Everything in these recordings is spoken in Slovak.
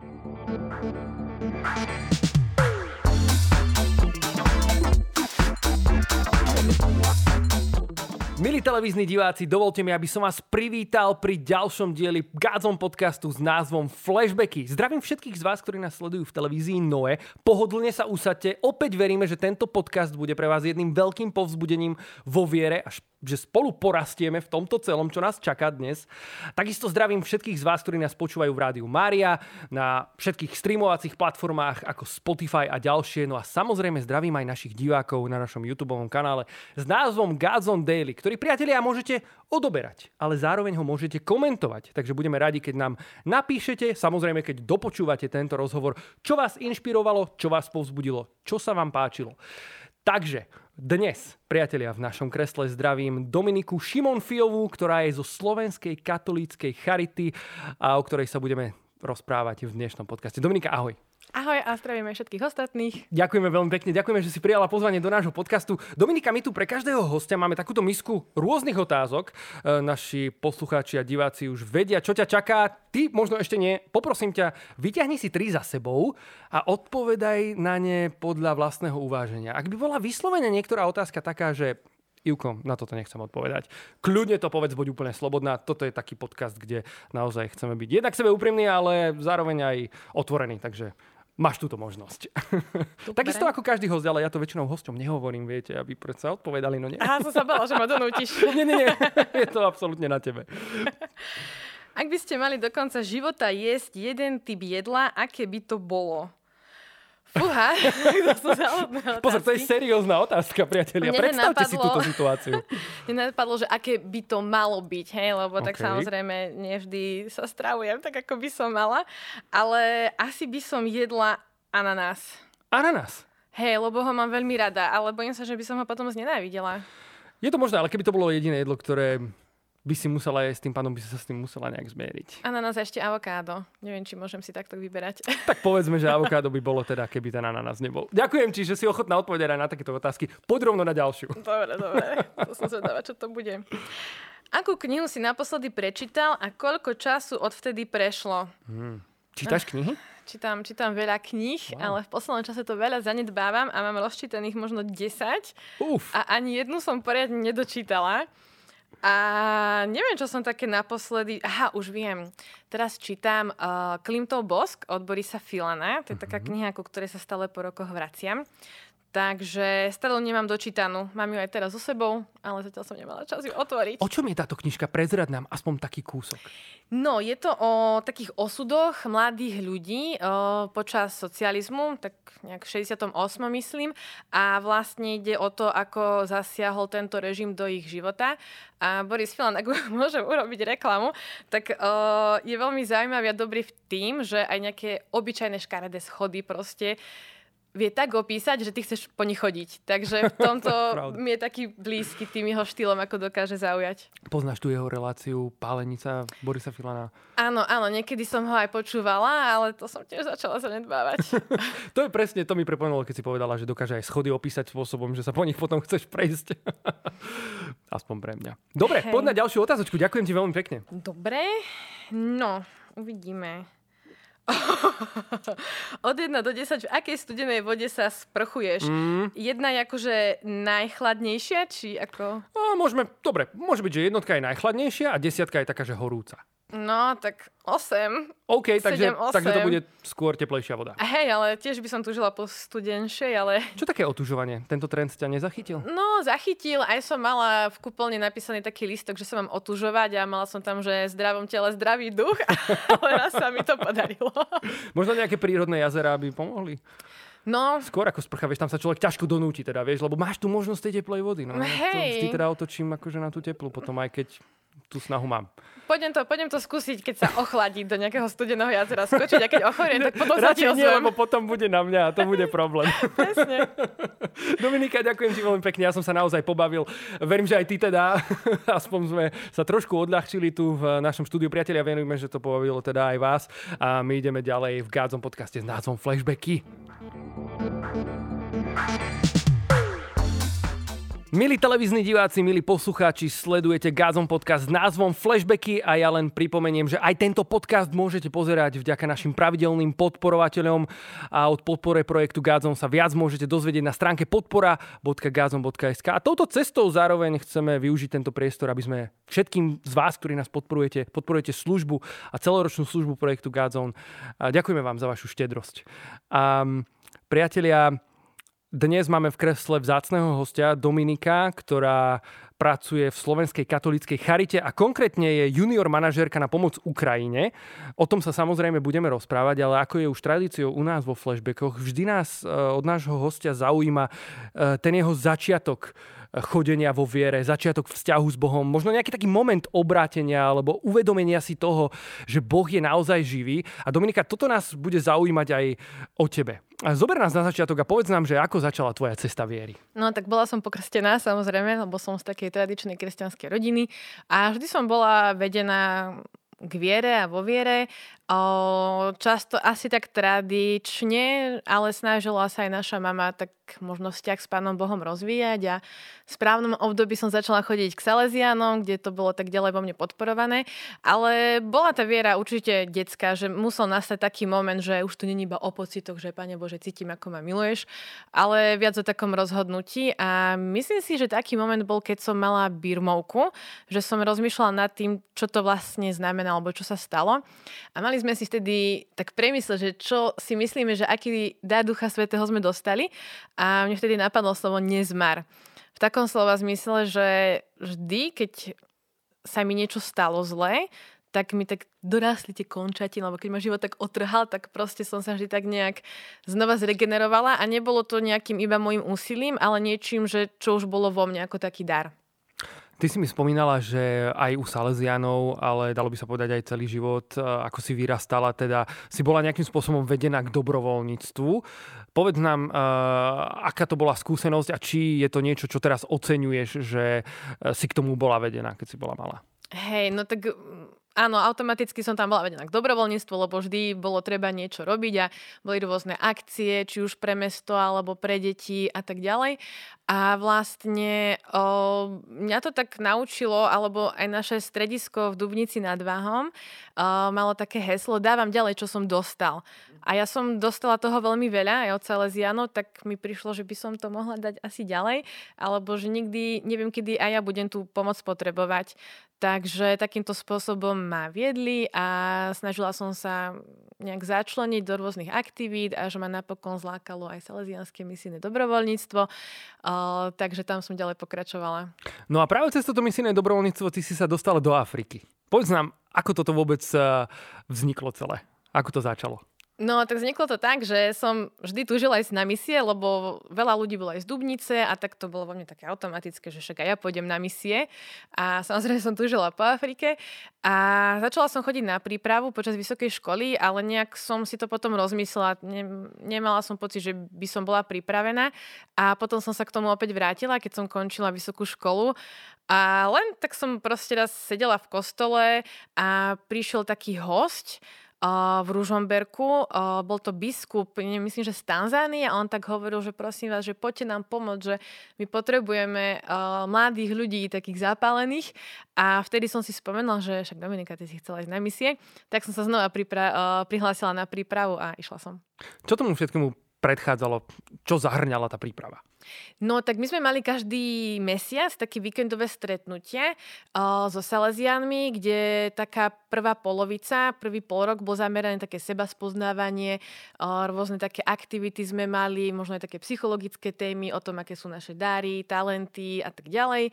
Thank you. Milí televízni diváci, dovolte mi, aby som vás privítal pri ďalšom dieli Gádzom podcastu s názvom Flashbacky. Zdravím všetkých z vás, ktorí nás sledujú v televízii Noe. Pohodlne sa usadte. Opäť veríme, že tento podcast bude pre vás jedným veľkým povzbudením vo viere a že spolu porastieme v tomto celom, čo nás čaká dnes. Takisto zdravím všetkých z vás, ktorí nás počúvajú v rádiu Mária, na všetkých streamovacích platformách ako Spotify a ďalšie. No a samozrejme zdravím aj našich divákov na našom YouTube kanále s názvom Gazon Daily, ktorý priatelia môžete odoberať, ale zároveň ho môžete komentovať. Takže budeme radi, keď nám napíšete, samozrejme, keď dopočúvate tento rozhovor, čo vás inšpirovalo, čo vás povzbudilo, čo sa vám páčilo. Takže dnes, priatelia, v našom kresle zdravím Dominiku Šimonfiovú, ktorá je zo Slovenskej katolíckej charity a o ktorej sa budeme rozprávať v dnešnom podcaste. Dominika, ahoj. Ahoj a zdravíme všetkých ostatných. Ďakujeme veľmi pekne, ďakujeme, že si prijala pozvanie do nášho podcastu. Dominika, my tu pre každého hostia máme takúto misku rôznych otázok. E, naši poslucháči a diváci už vedia, čo ťa čaká. Ty možno ešte nie. Poprosím ťa, vyťahni si tri za sebou a odpovedaj na ne podľa vlastného uváženia. Ak by bola vyslovene niektorá otázka taká, že Ivko, na toto nechcem odpovedať. Kľudne to povedz, buď úplne slobodná. Toto je taký podcast, kde naozaj chceme byť jednak sebe úprimní, ale zároveň aj otvorení. Takže máš túto možnosť. Takisto ako každý host, ale ja to väčšinou hostom nehovorím, viete, aby predsa odpovedali, no nie. Aha, som sa bala, že ma donútiš. nie, nie, nie, je to absolútne na tebe. Ak by ste mali do konca života jesť jeden typ jedla, aké by to bolo? Fúha, to sú Pozor, to je seriózna otázka, priatelia. Mne Predstavte nenapadlo, si túto situáciu. Mne napadlo, že aké by to malo byť, hej, lebo okay. tak samozrejme nevždy sa stravujem tak, ako by som mala, ale asi by som jedla ananás. Ananás? Hej, lebo ho mám veľmi rada, ale bojím sa, že by som ho potom znenávidela. Je to možné, ale keby to bolo jediné jedlo, ktoré by si musela jesť, tým pádom by si sa s tým musela nejak zmieriť. Ananas a ešte avokádo. Neviem, či môžem si takto vyberať. Tak povedzme, že avokádo by bolo teda, keby ten ananas nebol. Ďakujem ti, že si ochotná odpovedať aj na takéto otázky. Poď rovno na ďalšiu. Dobre, dobre. To som zvedavá, čo to bude. Akú knihu si naposledy prečítal a koľko času odvtedy prešlo? Hmm. Čítaš knihy? Čítam, čítam veľa kníh, wow. ale v poslednom čase to veľa zanedbávam a mám rozčítaných možno 10. Uf. A ani jednu som poriadne nedočítala. A neviem, čo som také naposledy... Aha, už viem. Teraz čítam uh, Klimtov bosk od Borisa Filana. To je uh-huh. taká mhm. kniha, ku ktorej sa stále po rokoch vraciam. Takže stále nemám dočítanú. Mám ju aj teraz so sebou, ale zatiaľ som nemala čas ju otvoriť. O čom je táto knižka? Prezrad nám aspoň taký kúsok. No, je to o takých osudoch mladých ľudí o, počas socializmu, tak nejak v 68. myslím. A vlastne ide o to, ako zasiahol tento režim do ich života. A Boris Filan, ak môžem urobiť reklamu, tak o, je veľmi zaujímavý a dobrý v tým, že aj nejaké obyčajné škaredé schody proste vie tak opísať, že ty chceš po nich chodiť. Takže v tomto mi je taký blízky tým jeho štýlom, ako dokáže zaujať. Poznáš tu jeho reláciu Pálenica Borisa Filana? Áno, áno, niekedy som ho aj počúvala, ale to som tiež začala zanedbávať. to je presne, to mi prepomenulo, keď si povedala, že dokáže aj schody opísať spôsobom, že sa po nich potom chceš prejsť. Aspoň pre mňa. Dobre, hey. poď na ďalšiu otázočku. Ďakujem ti veľmi pekne. Dobre, no, uvidíme. Od 1 do 10, v akej studenej vode sa sprchuješ? Mm. Jedna je akože najchladnejšia, či ako? No, môžeme, dobre, môže byť, že jednotka je najchladnejšia a desiatka je taká, že horúca. No, tak 8. OK, 7, takže, 8. takže to bude skôr teplejšia voda. Hej, ale tiež by som tužila po studenšej, ale... Čo také otužovanie? Tento trend ťa nezachytil? No, zachytil. Aj som mala v kúpeľni napísaný taký listok, že sa mám otužovať a mala som tam, že zdravom tele zdravý duch, ale raz sa mi to podarilo. Možno nejaké prírodné jazera by pomohli? No. Skôr ako sprcha, vieš, tam sa človek ťažko donúti, teda, vieš, lebo máš tu možnosť tej teplej vody. No. Hej. To vždy teda otočím akože na tú teplú, potom aj keď tú snahu mám. Poďme to, poďme to skúsiť, keď sa ochladí do nejakého studeného jazera skočiť a keď ochoriem, tak potom sa ti nie, lebo potom bude na mňa a to bude problém. Presne. Dominika, ďakujem ti veľmi pekne, ja som sa naozaj pobavil. Verím, že aj ty teda, aspoň sme sa trošku odľahčili tu v našom štúdiu. Priatelia, verujeme, že to pobavilo teda aj vás a my ideme ďalej v Gádzom podcaste s názvom Flashbacky. Milí televízni diváci, milí poslucháči, sledujete Gazom podcast s názvom Flashbacky a ja len pripomeniem, že aj tento podcast môžete pozerať vďaka našim pravidelným podporovateľom a od podpore projektu Gazom sa viac môžete dozvedieť na stránke podpora.gazom.sk a touto cestou zároveň chceme využiť tento priestor, aby sme všetkým z vás, ktorí nás podporujete, podporujete službu a celoročnú službu projektu Gazon. Ďakujeme vám za vašu štedrosť. A, priatelia, dnes máme v kresle vzácného hostia Dominika, ktorá pracuje v Slovenskej katolíckej charite a konkrétne je junior manažérka na pomoc Ukrajine. O tom sa samozrejme budeme rozprávať, ale ako je už tradíciou u nás vo flashbackoch, vždy nás e, od nášho hostia zaujíma e, ten jeho začiatok chodenia vo viere, začiatok vzťahu s Bohom, možno nejaký taký moment obrátenia alebo uvedomenia si toho, že Boh je naozaj živý. A Dominika, toto nás bude zaujímať aj o tebe. Zober nás na začiatok a povedz nám, že ako začala tvoja cesta viery. No tak bola som pokrstená samozrejme, lebo som z takej tradičnej kresťanskej rodiny a vždy som bola vedená k viere a vo viere. O, často asi tak tradične, ale snažila sa aj naša mama tak možno vzťah s Pánom Bohom rozvíjať a v správnom období som začala chodiť k Salesianom, kde to bolo tak ďalej vo mne podporované. Ale bola tá viera určite detská, že musel nastať taký moment, že už to není iba o pocitoch, že Pane Bože, cítim, ako ma miluješ, ale viac o takom rozhodnutí. A myslím si, že taký moment bol, keď som mala birmovku, že som rozmýšľala nad tým, čo to vlastne znamená, alebo čo sa stalo. A mali sme si vtedy tak premysleť, že čo si myslíme, že aký dar Ducha Svetého sme dostali. A mne vtedy napadlo slovo nezmar. V takom slova zmysle, že vždy, keď sa mi niečo stalo zlé, tak mi tak dorastli tie končatiny, lebo keď ma život tak otrhal, tak proste som sa vždy tak nejak znova zregenerovala a nebolo to nejakým iba môjim úsilím, ale niečím, že čo už bolo vo mne ako taký dar. Ty si mi spomínala, že aj u Salesianov, ale dalo by sa povedať aj celý život, e, ako si vyrastala, teda si bola nejakým spôsobom vedená k dobrovoľníctvu. Povedz nám, uh, aká to bola skúsenosť a či je to niečo, čo teraz oceňuješ, že e, si k tomu bola vedená, keď si bola malá. Hej, no tak áno, automaticky som tam bola vedená k dobrovoľníctvu, lebo vždy bolo treba niečo robiť a boli rôzne akcie, či už pre mesto alebo pre deti a tak ďalej. A vlastne o, mňa to tak naučilo, alebo aj naše stredisko v Dubnici nad Váhom o, malo také heslo dávam ďalej, čo som dostal. A ja som dostala toho veľmi veľa aj od Salesiano, tak mi prišlo, že by som to mohla dať asi ďalej, alebo že nikdy, neviem kedy aj ja budem tú pomoc potrebovať. Takže takýmto spôsobom ma viedli a snažila som sa nejak začleniť do rôznych aktivít a že ma napokon zlákalo aj salesianské misijné dobrovoľníctvo, uh, takže tam som ďalej pokračovala. No a práve cez toto misijné dobrovoľníctvo ty si sa dostala do Afriky. Povedz nám, ako toto vôbec vzniklo celé? Ako to začalo? No, tak vzniklo to tak, že som vždy túžila ísť na misie, lebo veľa ľudí bolo aj z Dubnice a tak to bolo vo mne také automatické, že však aj ja pôjdem na misie. A samozrejme som túžila po Afrike. A začala som chodiť na prípravu počas vysokej školy, ale nejak som si to potom rozmyslela. Ne, nemala som pocit, že by som bola pripravená. A potom som sa k tomu opäť vrátila, keď som končila vysokú školu. A len tak som proste raz sedela v kostole a prišiel taký host, v Ružomberku. Bol to biskup, myslím, že z Tanzánie a on tak hovoril, že prosím vás, že poďte nám pomôcť, že my potrebujeme mladých ľudí, takých zapálených. A vtedy som si spomenula, že však Dominika, ty si chcela ísť na misie, tak som sa znova pripra- prihlásila na prípravu a išla som. Čo tomu všetkému predchádzalo? Čo zahrňala tá príprava? No tak my sme mali každý mesiac také víkendové stretnutie uh, so Salesianmi, kde taká prvá polovica, prvý pol rok bol zameraný také seba spoznávanie, uh, rôzne také aktivity sme mali, možno aj také psychologické témy o tom, aké sú naše dary, talenty a tak ďalej.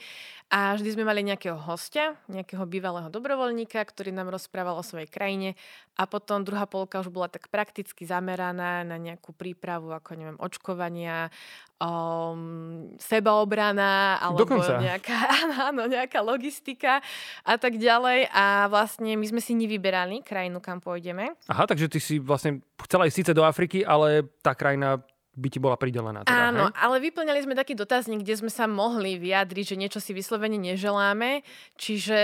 A vždy sme mali nejakého hostia, nejakého bývalého dobrovoľníka, ktorý nám rozprával o svojej krajine a potom druhá polka už bola tak prakticky zameraná na nejakú prípravu, ako neviem, očkovania, um, sebaobrana alebo Dokonca. nejaká, áno, nejaká logistika a tak ďalej. A vlastne my sme si nevyberali krajinu, kam pôjdeme. Aha, takže ty si vlastne chcela ísť síce do Afriky, ale tá krajina by ti bola pridelená. Teda, Áno, hej? ale vyplňali sme taký dotazník, kde sme sa mohli vyjadriť, že niečo si vyslovene neželáme. Čiže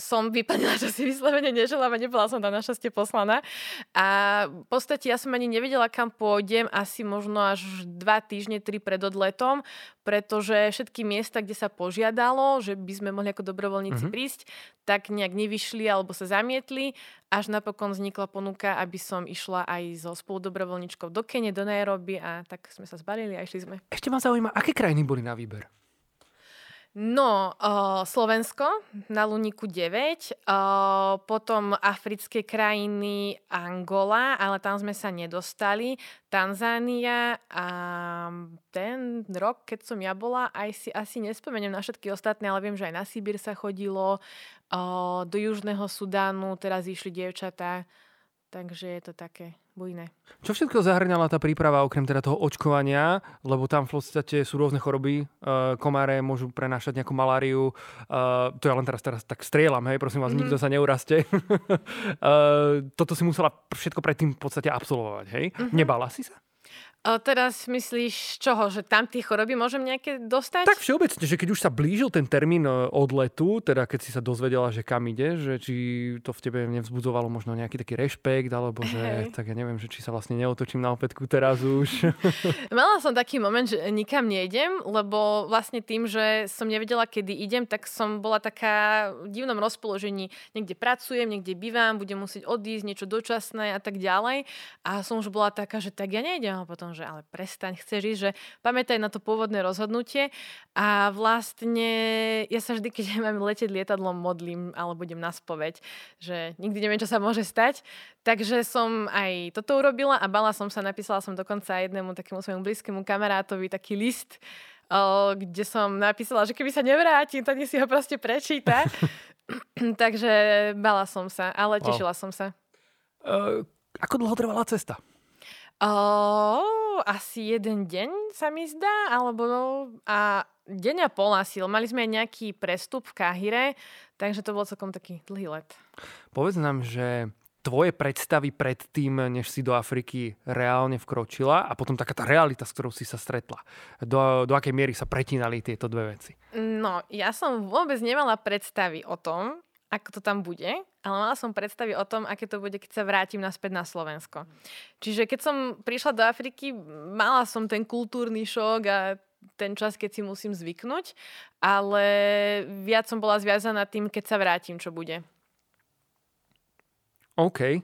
som vyplnila, čo si vyslovene neželám a nebola som tam našťastie poslaná. A v podstate ja som ani nevedela, kam pôjdem asi možno až dva týždne, tri pred odletom, pretože všetky miesta, kde sa požiadalo, že by sme mohli ako dobrovoľníci mm-hmm. prísť, tak nejak nevyšli alebo sa zamietli, až napokon vznikla ponuka, aby som išla aj so spoludobrovoľničkou do Kene, do Nairobi a tak sme sa zbalili a išli sme. Ešte ma zaujíma, aké krajiny boli na výber? No, uh, Slovensko na Luniku 9, uh, potom africké krajiny Angola, ale tam sme sa nedostali, Tanzánia a ten rok, keď som ja bola, aj si asi nespomeniem na všetky ostatné, ale viem, že aj na Sibír sa chodilo, uh, do Južného Sudánu teraz išli dievčatá, takže je to také bujné. Čo všetko zahrňala tá príprava okrem teda toho očkovania, lebo tam v podstate sú rôzne choroby, uh, komáre môžu prenášať nejakú maláriu, uh, to ja len teraz, teraz tak strieľam, hej, prosím vás, mm-hmm. nikto sa neuraste. uh, toto si musela všetko predtým v podstate absolvovať, hej? Mm-hmm. Nebala si sa? A teraz myslíš čoho, že tam tie choroby môžem nejaké dostať? Tak všeobecne, že keď už sa blížil ten termín e, odletu, teda keď si sa dozvedela, že kam ide, že či to v tebe nevzbudzovalo možno nejaký taký rešpekt, alebo že hey. tak ja neviem, že či sa vlastne neotočím na opätku teraz už. Mala som taký moment, že nikam nejdem, lebo vlastne tým, že som nevedela, kedy idem, tak som bola taká v divnom rozpoložení. Niekde pracujem, niekde bývam, budem musieť odísť, niečo dočasné a tak ďalej. A som už bola taká, že tak ja nejdem a potom som, že ale prestaň, chceš ísť, že pamätaj na to pôvodné rozhodnutie a vlastne ja sa vždy, keď mám letieť lietadlom, modlím alebo idem na spoveď, že nikdy neviem, čo sa môže stať. Takže som aj toto urobila a bala som sa, napísala som dokonca jednému takému svojmu blízkému kamarátovi taký list, kde som napísala, že keby sa nevrátim, tak si ho proste prečíta. Takže bala som sa, ale tešila wow. som sa. Uh, ako dlho trvala cesta? Oh, asi jeden deň sa mi zdá, alebo no, a deň a pol asi. Mali sme aj nejaký prestup v Káhire, takže to bol celkom taký dlhý let. Povedz nám, že tvoje predstavy pred tým, než si do Afriky reálne vkročila a potom taká tá realita, s ktorou si sa stretla. Do, do akej miery sa pretínali tieto dve veci? No, ja som vôbec nemala predstavy o tom, ako to tam bude, ale mala som predstavy o tom, aké to bude, keď sa vrátim naspäť na Slovensko. Čiže keď som prišla do Afriky, mala som ten kultúrny šok a ten čas, keď si musím zvyknúť, ale viac som bola zviazaná tým, keď sa vrátim, čo bude. OK.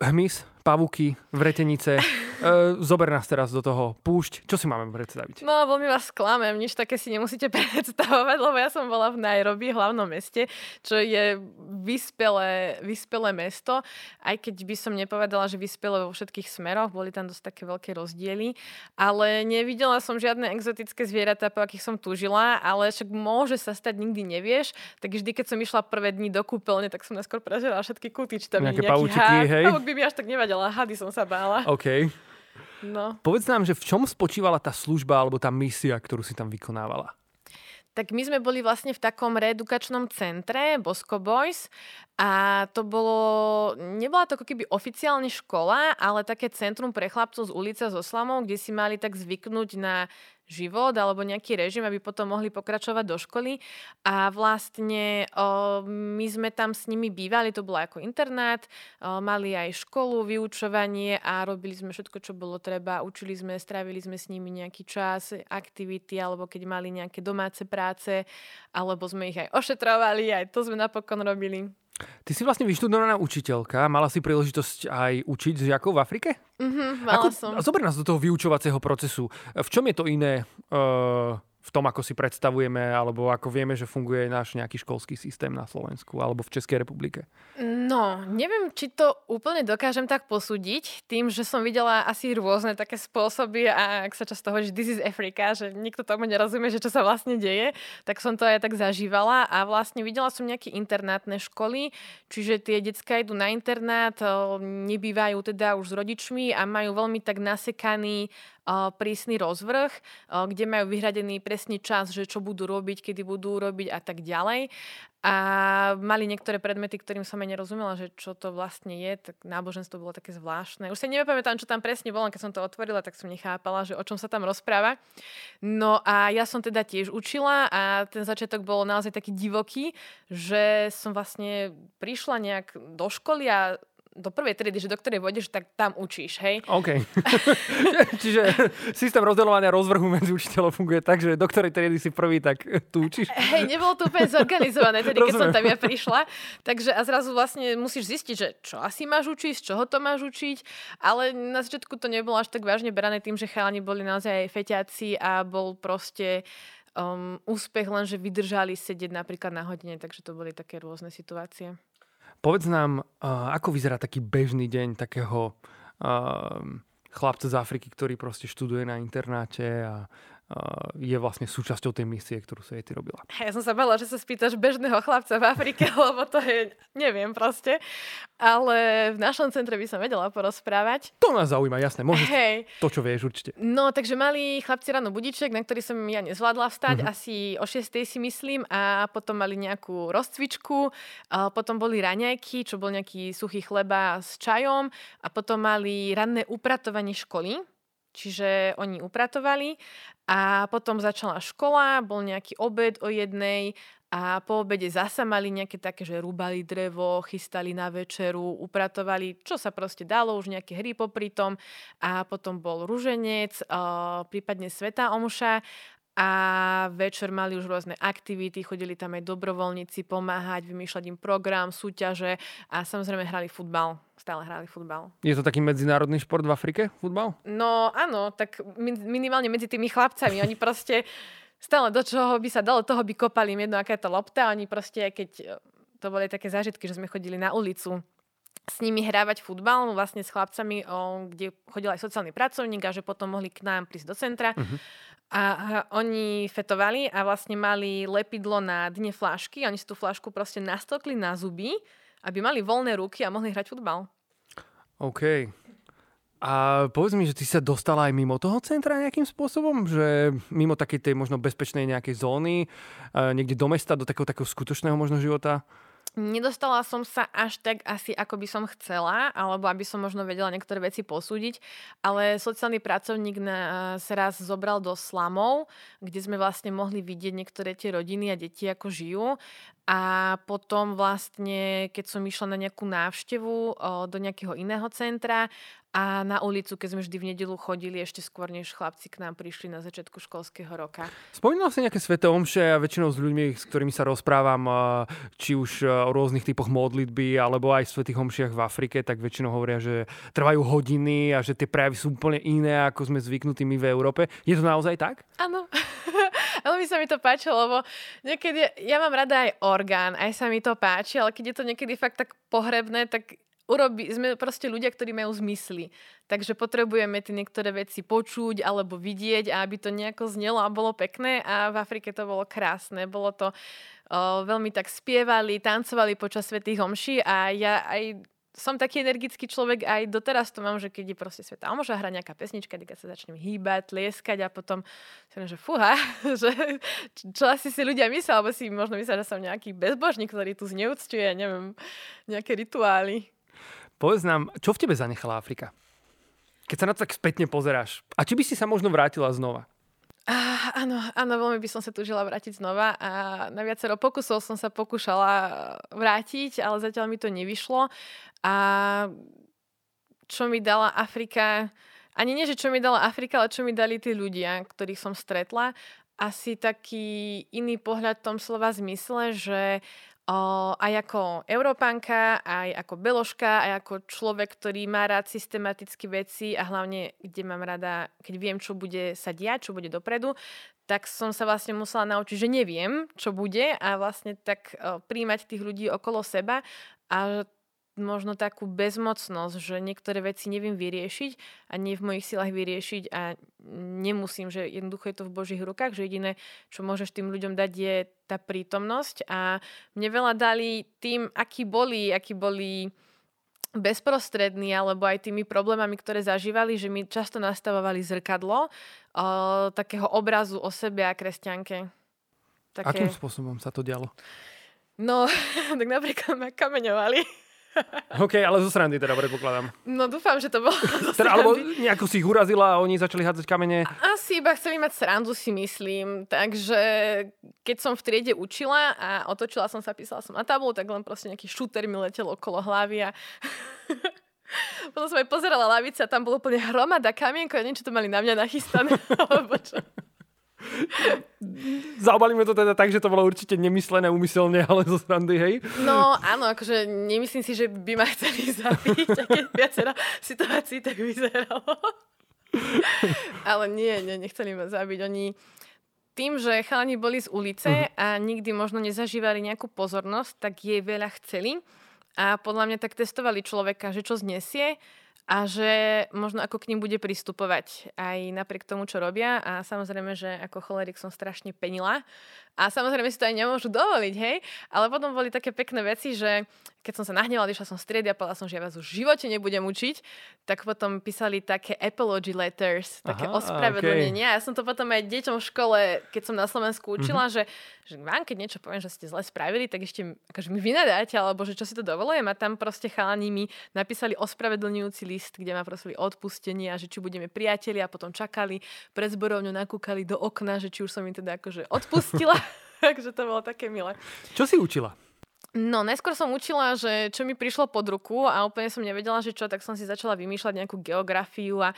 Hmyz, pavuky, vretenice. Uh, zober nás teraz do toho. Púšť. Čo si máme predstaviť? No, veľmi vás sklamem. Nič také si nemusíte predstavovať, lebo ja som bola v Nairobi, hlavnom meste, čo je vyspelé, vyspelé mesto. Aj keď by som nepovedala, že vyspelé vo všetkých smeroch, boli tam dosť také veľké rozdiely. Ale nevidela som žiadne exotické zvieratá, po akých som túžila, ale však môže sa stať, nikdy nevieš. Tak vždy, keď som išla prvé dni do kúpeľne, tak som neskôr prežila všetky kúty, či tam nejaké paučiky, hej? Pavuk by mi až tak nevadila, hady som sa bála. OK. No. Povedz nám, že v čom spočívala tá služba alebo tá misia, ktorú si tam vykonávala? Tak my sme boli vlastne v takom reedukačnom centre Bosco Boys a to bolo, nebola to ako keby oficiálne škola, ale také centrum pre chlapcov z ulice so slamou, kde si mali tak zvyknúť na život alebo nejaký režim, aby potom mohli pokračovať do školy. A vlastne o, my sme tam s nimi bývali, to bolo ako internát, o, mali aj školu, vyučovanie a robili sme všetko, čo bolo treba. Učili sme, strávili sme s nimi nejaký čas, aktivity, alebo keď mali nejaké domáce práce, alebo sme ich aj ošetrovali, aj to sme napokon robili. Ty si vlastne vyštudovaná učiteľka, mala si príležitosť aj učiť žiakov v Afrike? Mhm, mala Ako, som. Zober nás do toho vyučovacieho procesu. V čom je to iné uh, v tom, ako si predstavujeme, alebo ako vieme, že funguje náš nejaký školský systém na Slovensku alebo v Českej republike? No, neviem, či to úplne dokážem tak posúdiť, tým, že som videla asi rôzne také spôsoby a ak sa často hovorí, že this is Africa, že nikto tomu nerozumie, že čo sa vlastne deje, tak som to aj tak zažívala a vlastne videla som nejaké internátne školy, čiže tie detská idú na internát, nebývajú teda už s rodičmi a majú veľmi tak nasekaný prísny rozvrh, kde majú vyhradený presne čas, že čo budú robiť, kedy budú robiť a tak ďalej. A mali niektoré predmety, ktorým som aj nerozumela, že čo to vlastne je, tak náboženstvo bolo také zvláštne. Už sa nepamätám, čo tam presne bolo, keď som to otvorila, tak som nechápala, že o čom sa tam rozpráva. No a ja som teda tiež učila a ten začiatok bol naozaj taký divoký, že som vlastne prišla nejak do školy a do prvej triedy, že do ktorej vôjdeš, tak tam učíš, hej? OK. Čiže systém rozdeľovania rozvrhu medzi učiteľov funguje tak, že do ktorej triedy si prvý, tak tu učíš. Hej, nebolo to úplne zorganizované, tedy, keď som tam ja prišla. Takže a zrazu vlastne musíš zistiť, že čo asi máš učiť, z čoho to máš učiť, ale na začiatku to nebolo až tak vážne berané tým, že chalani boli naozaj feťáci a bol proste um, úspech len, že vydržali sedieť napríklad na hodine, takže to boli také rôzne situácie. Povedz nám, ako vyzerá taký bežný deň takého chlapca z Afriky, ktorý proste študuje na internáte a je vlastne súčasťou tej misie, ktorú sa jej ty robila. Ja som sa bala, že sa spýtaš bežného chlapca v Afrike, lebo to je, neviem proste. Ale v našom centre by som vedela porozprávať. To nás zaujíma, jasné. Môžeš Hej. to, čo vieš určite. No, takže mali chlapci ráno budiček, na ktorý som ja nezvládla vstať, uh-huh. asi o 6 si myslím, a potom mali nejakú rozcvičku, a potom boli raňajky, čo bol nejaký suchý chleba s čajom a potom mali ranné upratovanie školy, Čiže oni upratovali a potom začala škola, bol nejaký obed o jednej a po obede zasa mali nejaké také, že rúbali drevo, chystali na večeru, upratovali, čo sa proste dalo, už nejaké hry popri tom. A potom bol ruženec, prípadne Sveta Omša a večer mali už rôzne aktivity, chodili tam aj dobrovoľníci pomáhať, vymýšľať im program, súťaže a samozrejme hrali futbal. Stále hrali futbal. Je to taký medzinárodný šport v Afrike, futbal? No áno, tak minimálne medzi tými chlapcami. Oni proste stále do čoho by sa dalo, toho by kopali im jedno, aká je to lopta. Oni proste, keď to boli také zážitky, že sme chodili na ulicu s nimi hrávať futbal, vlastne s chlapcami, o, kde chodil aj sociálny pracovník a že potom mohli k nám prísť do centra. Uh-huh. A oni fetovali a vlastne mali lepidlo na dne flášky. Oni si tú flášku proste nastokli na zuby, aby mali voľné ruky a mohli hrať futbal. OK. A povedz mi, že ty sa dostala aj mimo toho centra nejakým spôsobom? Že mimo takej tej možno bezpečnej nejakej zóny, niekde do mesta, do takého, takého skutočného možno života? Nedostala som sa až tak asi, ako by som chcela, alebo aby som možno vedela niektoré veci posúdiť, ale sociálny pracovník nás raz zobral do slamov, kde sme vlastne mohli vidieť niektoré tie rodiny a deti, ako žijú. A potom vlastne, keď som išla na nejakú návštevu do nejakého iného centra a na ulicu, keď sme vždy v nedelu chodili ešte skôr, než chlapci k nám prišli na začiatku školského roka. Spomínal si nejaké sveté omše a väčšinou s ľuďmi, s ktorými sa rozprávam, či už o rôznych typoch modlitby, alebo aj v svetých omšiach v Afrike, tak väčšinou hovoria, že trvajú hodiny a že tie prejavy sú úplne iné, ako sme zvyknutí my v Európe. Je to naozaj tak? Áno. Veľmi sa mi to páčilo, lebo niekedy, ja mám rada aj orgán, aj sa mi to páči, ale keď je to niekedy fakt tak pohrebné, tak urobi, sme proste ľudia, ktorí majú zmysly. Takže potrebujeme tie niektoré veci počuť alebo vidieť aby to nejako znelo a bolo pekné a v Afrike to bolo krásne. Bolo to o, veľmi tak spievali, tancovali počas svetých homší a ja aj som taký energický človek, aj doteraz to mám, že keď je proste sveta, a môže hrať nejaká pesnička, keď sa začnem hýbať, tlieskať a potom si že fúha, že čo asi si ľudia myslia, alebo si možno myslia, že som nejaký bezbožník, ktorý tu zneúctuje, neviem, nejaké rituály. Povedz nám, čo v tebe zanechala Afrika? Keď sa na to tak spätne pozeráš. A či by si sa možno vrátila znova? Áno, áno, veľmi by som sa žila vrátiť znova a na viacero pokusov som sa pokúšala vrátiť, ale zatiaľ mi to nevyšlo. A čo mi dala Afrika, ani nie, že čo mi dala Afrika, ale čo mi dali tí ľudia, ktorých som stretla, asi taký iný pohľad v tom slova zmysle, že O, aj ako Európanka, aj ako Beložka, aj ako človek, ktorý má rád systematicky veci a hlavne, kde mám rada, keď viem, čo bude sa diať, čo bude dopredu, tak som sa vlastne musela naučiť, že neviem, čo bude a vlastne tak o, príjmať tých ľudí okolo seba a možno takú bezmocnosť, že niektoré veci neviem vyriešiť a nie v mojich silách vyriešiť a nemusím, že jednoducho je to v Božích rukách, že jediné, čo môžeš tým ľuďom dať, je tá prítomnosť a mne veľa dali tým, akí boli, akí boli bezprostrední, alebo aj tými problémami, ktoré zažívali, že mi často nastavovali zrkadlo o, takého obrazu o sebe a kresťanke. Také... Akým spôsobom sa to dialo? No, tak napríklad ma kameňovali. OK, ale zo srandy teda predpokladám. No dúfam, že to bolo teda, Alebo nejako si ich urazila a oni začali hádzať kamene. Asi iba chceli mať srandu, si myslím. Takže keď som v triede učila a otočila som sa, písala som na tabulu, tak len proste nejaký šúter mi letel okolo hlavy a potom som aj pozerala lavice a tam bolo úplne hromada kamienkov a niečo to mali na mňa nachystané. alebo čo. Zaobalíme to teda tak, že to bolo určite nemyslené umyselne, ale zo srandy, hej? No áno, akože nemyslím si, že by ma chceli zabiť, a keď viacero situácií tak vyzeralo. ale nie, nie, nechceli ma zabiť. Oni tým, že chalani boli z ulice uh-huh. a nikdy možno nezažívali nejakú pozornosť, tak jej veľa chceli. A podľa mňa tak testovali človeka, že čo znesie a že možno ako k ním bude pristupovať aj napriek tomu, čo robia. A samozrejme, že ako cholerik som strašne penila. A samozrejme si to aj nemôžu dovoliť, hej, ale potom boli také pekné veci, že keď som sa nahnevala, išla som striedy a povedala som, že ja vás už v živote nebudem učiť, tak potom písali také apology letters, také Aha, ospravedlnenie. Okay. Ja som to potom aj deťom v škole, keď som na Slovensku učila, mm-hmm. že, že vám keď niečo poviem, že ste zle spravili, tak ešte akože mi vynadáte, alebo že čo si to dovolujem. A tam proste chalani mi napísali ospravedlňujúci list, kde ma prosili odpustenie a že či budeme priatelia a potom čakali pred zborovňou, nakúkali do okna, že či už som im teda akože odpustila. Takže to bolo také milé. Čo si učila? No, najskôr som učila, že čo mi prišlo pod ruku a úplne som nevedela, že čo, tak som si začala vymýšľať nejakú geografiu a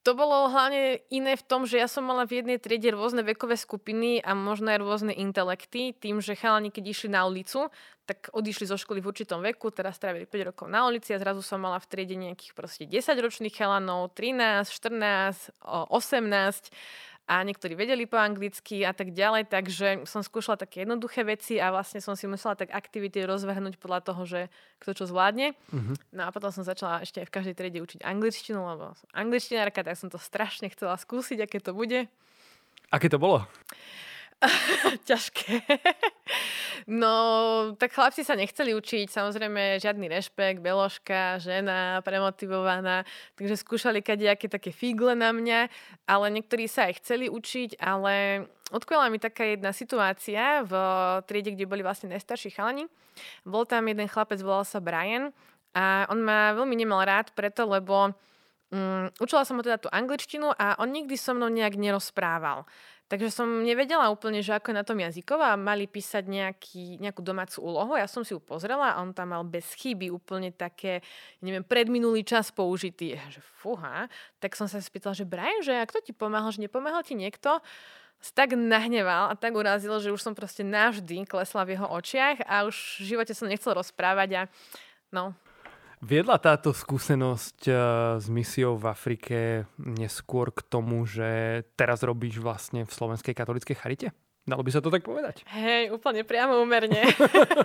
to bolo hlavne iné v tom, že ja som mala v jednej triede rôzne vekové skupiny a možno aj rôzne intelekty. Tým, že chalani, keď išli na ulicu, tak odišli zo školy v určitom veku, teraz strávili 5 rokov na ulici a zrazu som mala v triede nejakých proste 10 ročných chalanov, 13, 14, 18 a niektorí vedeli po anglicky a tak ďalej, takže som skúšala také jednoduché veci a vlastne som si musela tak aktivity rozvrhnúť podľa toho, že kto čo zvládne. Uh-huh. No a potom som začala ešte aj v každej triede učiť angličtinu, lebo som angličtinárka, tak som to strašne chcela skúsiť, aké to bude. Aké to bolo? ťažké. no, tak chlapci sa nechceli učiť, samozrejme žiadny rešpekt, beložka, žena, premotivovaná, takže skúšali kadejaké také figle na mňa, ale niektorí sa aj chceli učiť, ale odkvela mi taká jedna situácia v triede, kde boli vlastne najstarší chalani. Bol tam jeden chlapec, volal sa Brian a on ma veľmi nemal rád preto, lebo um, učila som ho teda tú angličtinu a on nikdy so mnou nejak nerozprával. Takže som nevedela úplne, že ako je na tom jazyková. Mali písať nejaký, nejakú domácu úlohu. Ja som si ju pozrela a on tam mal bez chyby úplne také, neviem, predminulý čas použitý. Že fúha. Tak som sa spýtala, že Brian, že ak to ti pomáhal, že nepomáhal ti niekto? tak nahneval a tak urazil, že už som proste navždy klesla v jeho očiach a už v živote som nechcel rozprávať a no, Viedla táto skúsenosť uh, s misiou v Afrike neskôr k tomu, že teraz robíš vlastne v Slovenskej katolíckej charite? Dalo by sa to tak povedať? Hej, úplne priamo úmerne.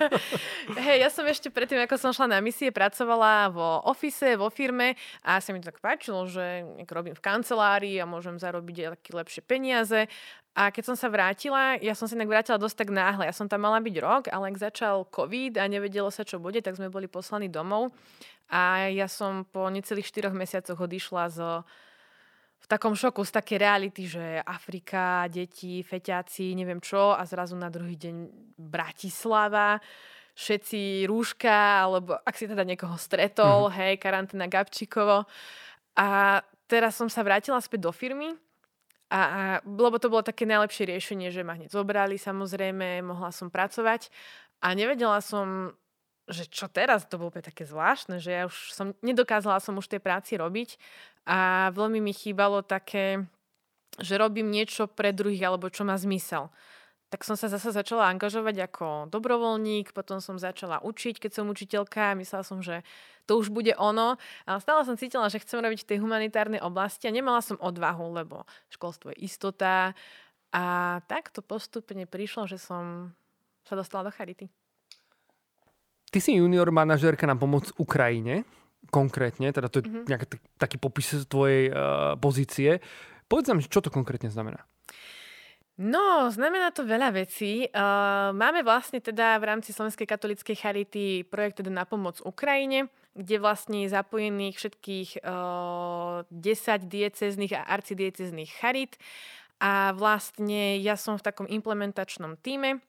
Hej, ja som ešte predtým, ako som šla na misie, pracovala vo ofise, vo firme a sa mi to tak páčilo, že robím v kancelárii a môžem zarobiť aj také lepšie peniaze. A keď som sa vrátila, ja som sa inak vrátila dosť tak náhle. Ja som tam mala byť rok, ale ak začal COVID a nevedelo sa, čo bude, tak sme boli poslaní domov. A ja som po necelých 4 mesiacoch odišla zo v takom šoku z také reality, že Afrika, deti, feťáci, neviem čo a zrazu na druhý deň Bratislava, všetci rúška, alebo ak si teda niekoho stretol, mm-hmm. hej, karanténa Gabčíkovo. A teraz som sa vrátila späť do firmy a, a lebo to bolo také najlepšie riešenie, že ma hneď zobrali, samozrejme, mohla som pracovať a nevedela som, že čo teraz, to bolo také zvláštne, že ja už som, nedokázala som už tie práci robiť a veľmi mi chýbalo také, že robím niečo pre druhých alebo čo má zmysel. Tak som sa zase začala angažovať ako dobrovoľník, potom som začala učiť, keď som učiteľka, myslela som, že to už bude ono, ale stále som cítila, že chcem robiť v tej humanitárnej oblasti a nemala som odvahu, lebo školstvo je istota a tak to postupne prišlo, že som sa dostala do charity. Ty si junior manažérka na pomoc Ukrajine, konkrétne, teda to je mm-hmm. nejaký taký popis tvojej uh, pozície. Povedz nám, čo to konkrétne znamená. No, znamená to veľa vecí. Uh, máme vlastne teda v rámci Slovenskej katolíckej charity projekt teda na pomoc Ukrajine, kde vlastne je zapojených všetkých uh, 10 diecezných a arcidiecezných charit a vlastne ja som v takom implementačnom týme,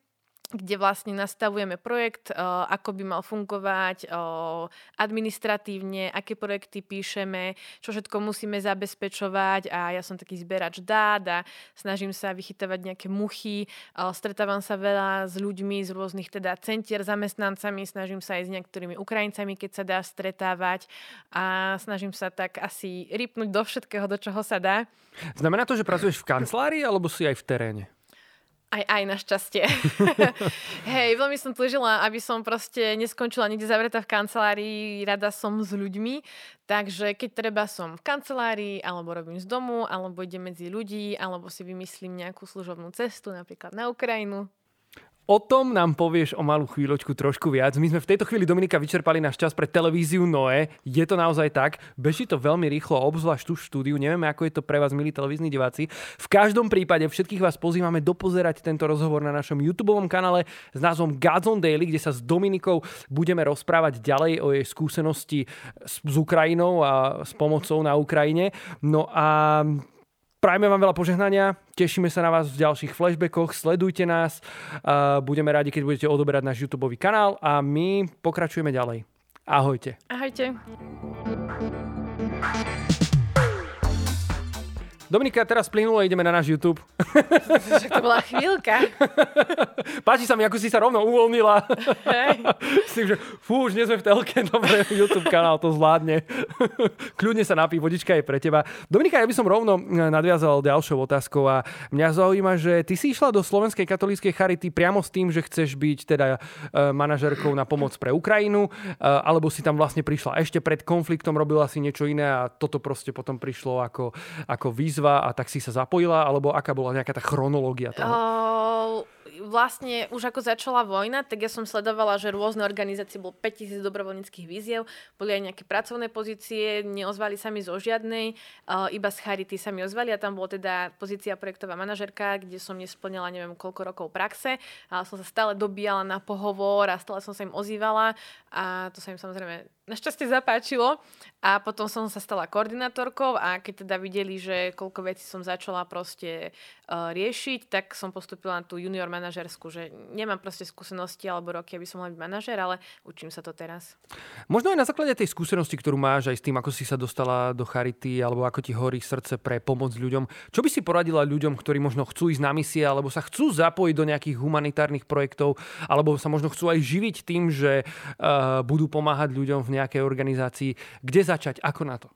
kde vlastne nastavujeme projekt, ako by mal fungovať administratívne, aké projekty píšeme, čo všetko musíme zabezpečovať a ja som taký zberač dát a snažím sa vychytávať nejaké muchy, stretávam sa veľa s ľuďmi z rôznych teda centier, zamestnancami, snažím sa aj s niektorými Ukrajincami, keď sa dá stretávať a snažím sa tak asi rypnúť do všetkého, do čoho sa dá. Znamená to, že pracuješ v kancelárii alebo si aj v teréne? Aj, aj našťastie. Hej, veľmi som túžila, aby som proste neskončila nikde zavretá v kancelárii, rada som s ľuďmi, takže keď treba som v kancelárii, alebo robím z domu, alebo idem medzi ľudí, alebo si vymyslím nejakú služobnú cestu, napríklad na Ukrajinu, O tom nám povieš o malú chvíľočku trošku viac. My sme v tejto chvíli, Dominika, vyčerpali náš čas pre televíziu Noe. Je to naozaj tak. Beží to veľmi rýchlo, obzvlášť v štúdiu. Nevieme, ako je to pre vás, milí televízni diváci. V každom prípade všetkých vás pozývame dopozerať tento rozhovor na našom YouTube kanále s názvom Gods Daily, kde sa s Dominikou budeme rozprávať ďalej o jej skúsenosti s, s Ukrajinou a s pomocou na Ukrajine. No a Prajme vám veľa požehnania, tešíme sa na vás v ďalších flashbackoch, sledujte nás, budeme radi, keď budete odoberať náš YouTube kanál a my pokračujeme ďalej. Ahojte. Ahojte. Dominika, teraz plynulo ideme na náš YouTube. Však to bola chvíľka. Páči sa mi, ako si sa rovno uvoľnila. Hej. S tým, že fú, už nie sme v telke, dobre, YouTube kanál to zvládne. Kľudne sa napí, vodička je pre teba. Dominika, ja by som rovno eh, nadviazal ďalšou otázkou a mňa zaujíma, že ty si išla do Slovenskej katolíckej charity priamo s tým, že chceš byť teda eh, manažerkou na pomoc pre Ukrajinu, eh, alebo si tam vlastne prišla ešte pred konfliktom, robila si niečo iné a toto proste potom prišlo ako, ako výzva výzva a tak si sa zapojila, alebo aká bola nejaká tá chronológia toho? Uh, vlastne už ako začala vojna, tak ja som sledovala, že rôzne organizácie, bol 5000 dobrovoľníckých víziev, boli aj nejaké pracovné pozície, neozvali sa mi zo žiadnej, uh, iba z Charity sa mi ozvali a tam bola teda pozícia projektová manažerka, kde som nesplňala neviem koľko rokov praxe, ale som sa stále dobíjala na pohovor a stále som sa im ozývala a to sa im samozrejme našťastie zapáčilo a potom som sa stala koordinátorkou a keď teda videli, že koľko vecí som začala proste uh, riešiť, tak som postupila na tú junior manažersku, že nemám proste skúsenosti alebo roky, aby som mohla byť manažer, ale učím sa to teraz. Možno aj na základe tej skúsenosti, ktorú máš aj s tým, ako si sa dostala do charity alebo ako ti horí srdce pre pomoc ľuďom, čo by si poradila ľuďom, ktorí možno chcú ísť na misie alebo sa chcú zapojiť do nejakých humanitárnych projektov alebo sa možno chcú aj živiť tým, že uh, budú pomáhať ľuďom v nejakej organizácii. Kde začať? Ako na to?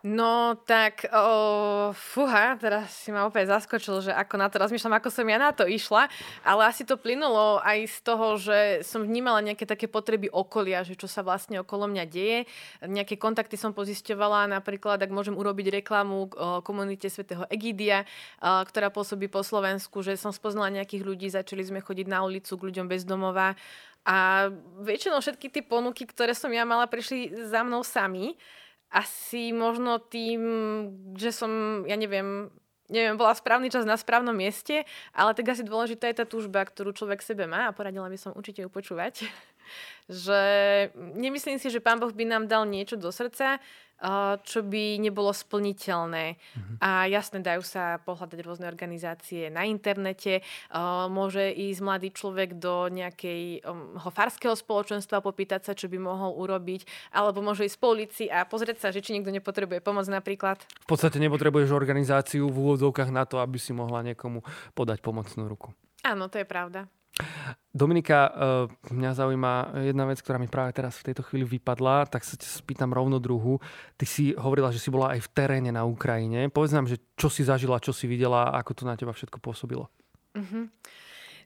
No tak, oh, fúha, teraz si ma opäť zaskočil, že ako na to rozmýšľam, ako som ja na to išla, ale asi to plynulo aj z toho, že som vnímala nejaké také potreby okolia, že čo sa vlastne okolo mňa deje. Nejaké kontakty som pozisťovala, napríklad, ak môžem urobiť reklamu o komunite svätého Egidia, ktorá pôsobí po Slovensku, že som spoznala nejakých ľudí, začali sme chodiť na ulicu k ľuďom bez domova a väčšinou všetky tie ponuky, ktoré som ja mala, prišli za mnou sami. Asi možno tým, že som, ja neviem, neviem, bola správny čas na správnom mieste, ale tak asi dôležitá je tá túžba, ktorú človek sebe má a poradila by som určite ju počúvať. že nemyslím si, že pán Boh by nám dal niečo do srdca, čo by nebolo splniteľné. Mm-hmm. A jasne, dajú sa pohľadať rôzne organizácie na internete. Môže ísť mladý človek do nejakého um, farského spoločenstva, popýtať sa, čo by mohol urobiť, alebo môže ísť po ulici a pozrieť sa, že či niekto nepotrebuje pomoc napríklad. V podstate nepotrebuješ organizáciu v úvodzovkách na to, aby si mohla niekomu podať pomocnú ruku. Áno, to je pravda. Dominika, eh, mňa zaujíma jedna vec, ktorá mi práve teraz v tejto chvíli vypadla, tak sa spýtam rovno druhú. Ty si hovorila, že si bola aj v teréne na Ukrajine. Povedz nám, že čo si zažila, čo si videla, ako to na teba všetko pôsobilo. Uh-huh.